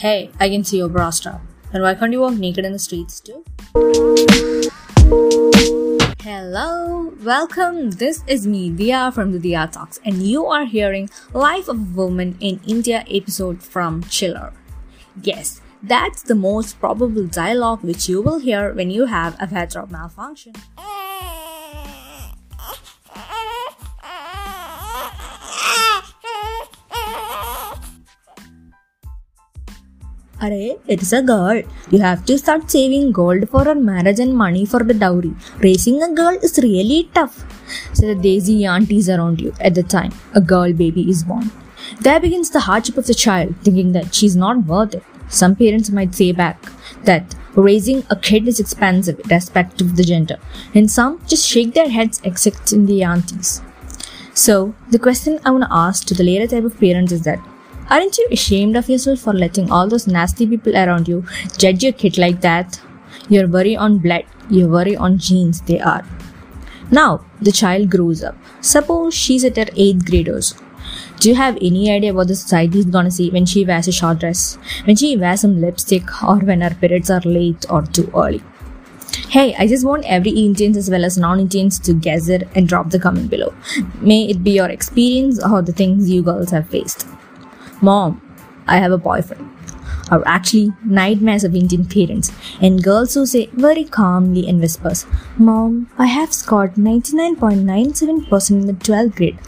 Hey, I can see your bra strap. Then why can't you walk naked in the streets too? Hello, welcome. This is me, Dhiya from the Dhiya Talks, and you are hearing Life of a Woman in India episode from Chiller. Yes, that's the most probable dialogue which you will hear when you have a wardrobe malfunction. Array, it's a girl. You have to start saving gold for her marriage and money for the dowry. Raising a girl is really tough. So the desi aunties around you at the time a girl baby is born. There begins the hardship of the child, thinking that she's not worth it. Some parents might say back that raising a kid is expensive, irrespective of the gender, and some just shake their heads, except in the aunties. So, the question I want to ask to the later type of parents is that Aren't you ashamed of yourself for letting all those nasty people around you judge your kid like that? You're worried on blood, you're worried on genes, they are. Now, the child grows up. Suppose she's at her 8th grade or so. Do you have any idea what the society is gonna say when she wears a short dress, when she wears some lipstick, or when her periods are late or too early? Hey, I just want every Indians as well as non-Indians to guess it and drop the comment below. May it be your experience or the things you girls have faced. Mom, I have a boyfriend. Are actually nightmares of Indian parents, and girls who say very calmly in whispers, Mom, I have scored 99.97% in the 12th grade,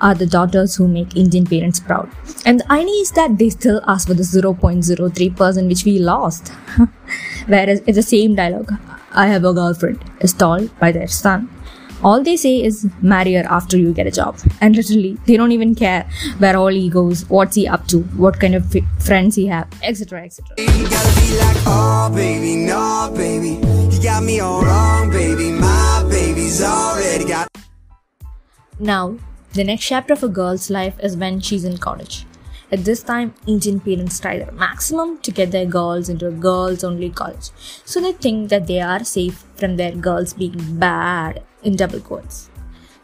are the daughters who make Indian parents proud. And the irony is that they still ask for the 0.03% which we lost. Whereas it's the same dialogue, I have a girlfriend, is told by their son all they say is marry her after you get a job. And literally they don't even care where all he goes what's he up to what kind of friends he have etc etc you gotta be like oh baby no baby. You got me all wrong baby. My baby's already got now the next chapter of a girl's life is when she's in college. At this time, Indian parents try their maximum to get their girls into a girls only college. So they think that they are safe from their girls being bad in double quotes.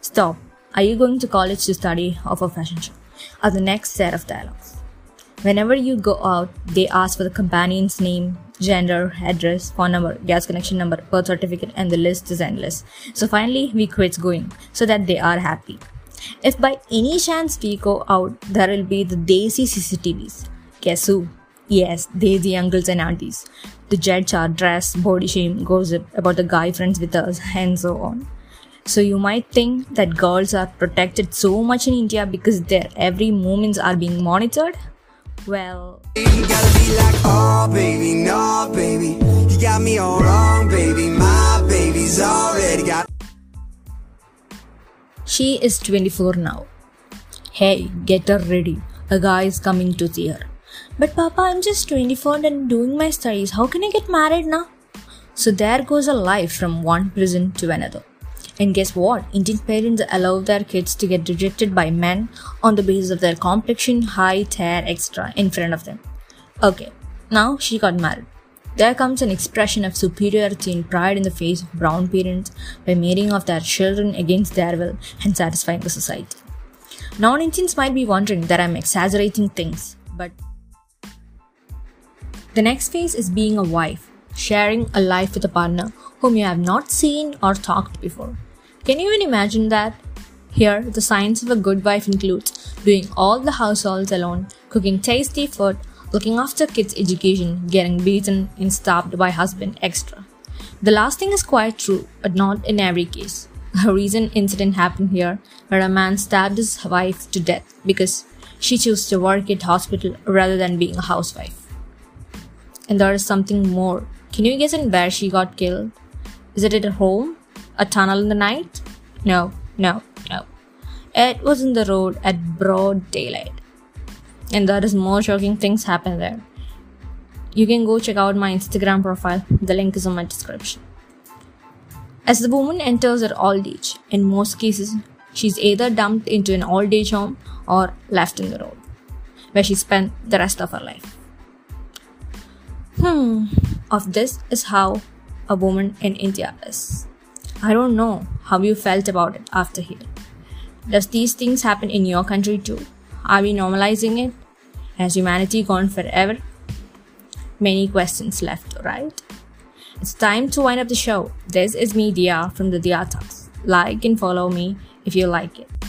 Stop. Are you going to college to study or for fashion show? Are the next set of dialogues. Whenever you go out, they ask for the companion's name, gender, address, phone number, gas connection number, birth certificate, and the list is endless. So finally, we quit going so that they are happy. If by any chance we go out, there will be the Desi CCTVs. Guess who? Yes, Desi uncles and aunties. The judge our dress, body shame, gossip about the guy friends with us, and so on. So you might think that girls are protected so much in India because their every movements are being monitored. Well, you gotta be like, oh baby, no baby, you got me all wrong, baby. My baby's already got. She is 24 now. Hey, get her ready. A guy is coming to see her. But Papa, I'm just 24 and doing my studies. How can I get married now? So there goes a life from one prison to another. And guess what? Indian parents allow their kids to get rejected by men on the basis of their complexion, height, hair, etc. in front of them. Okay, now she got married. There comes an expression of superiority and pride in the face of brown parents by marrying off their children against their will and satisfying the society. Non Indians might be wondering that I'm exaggerating things, but the next phase is being a wife, sharing a life with a partner whom you have not seen or talked before. Can you even imagine that? Here, the signs of a good wife includes doing all the households alone, cooking tasty food, looking after kids' education, getting beaten and stabbed by husband, extra. The last thing is quite true, but not in every case. A recent incident happened here where a man stabbed his wife to death because she chose to work at hospital rather than being a housewife. And there is something more. Can you guess in where she got killed? Is it at home? A tunnel in the night? No, no, no. It was in the road at broad daylight. And that is more shocking things happen there. You can go check out my Instagram profile. The link is in my description. As the woman enters her old age, in most cases, she's either dumped into an old age home or left in the road, where she spent the rest of her life. Hmm, of this is how a woman in India is. I don't know how you felt about it after here. Does these things happen in your country too? Are we normalizing it? Has humanity gone forever? Many questions left, right? It's time to wind up the show. This is me, Dhiya, from the Dhiya Talks. Like and follow me if you like it.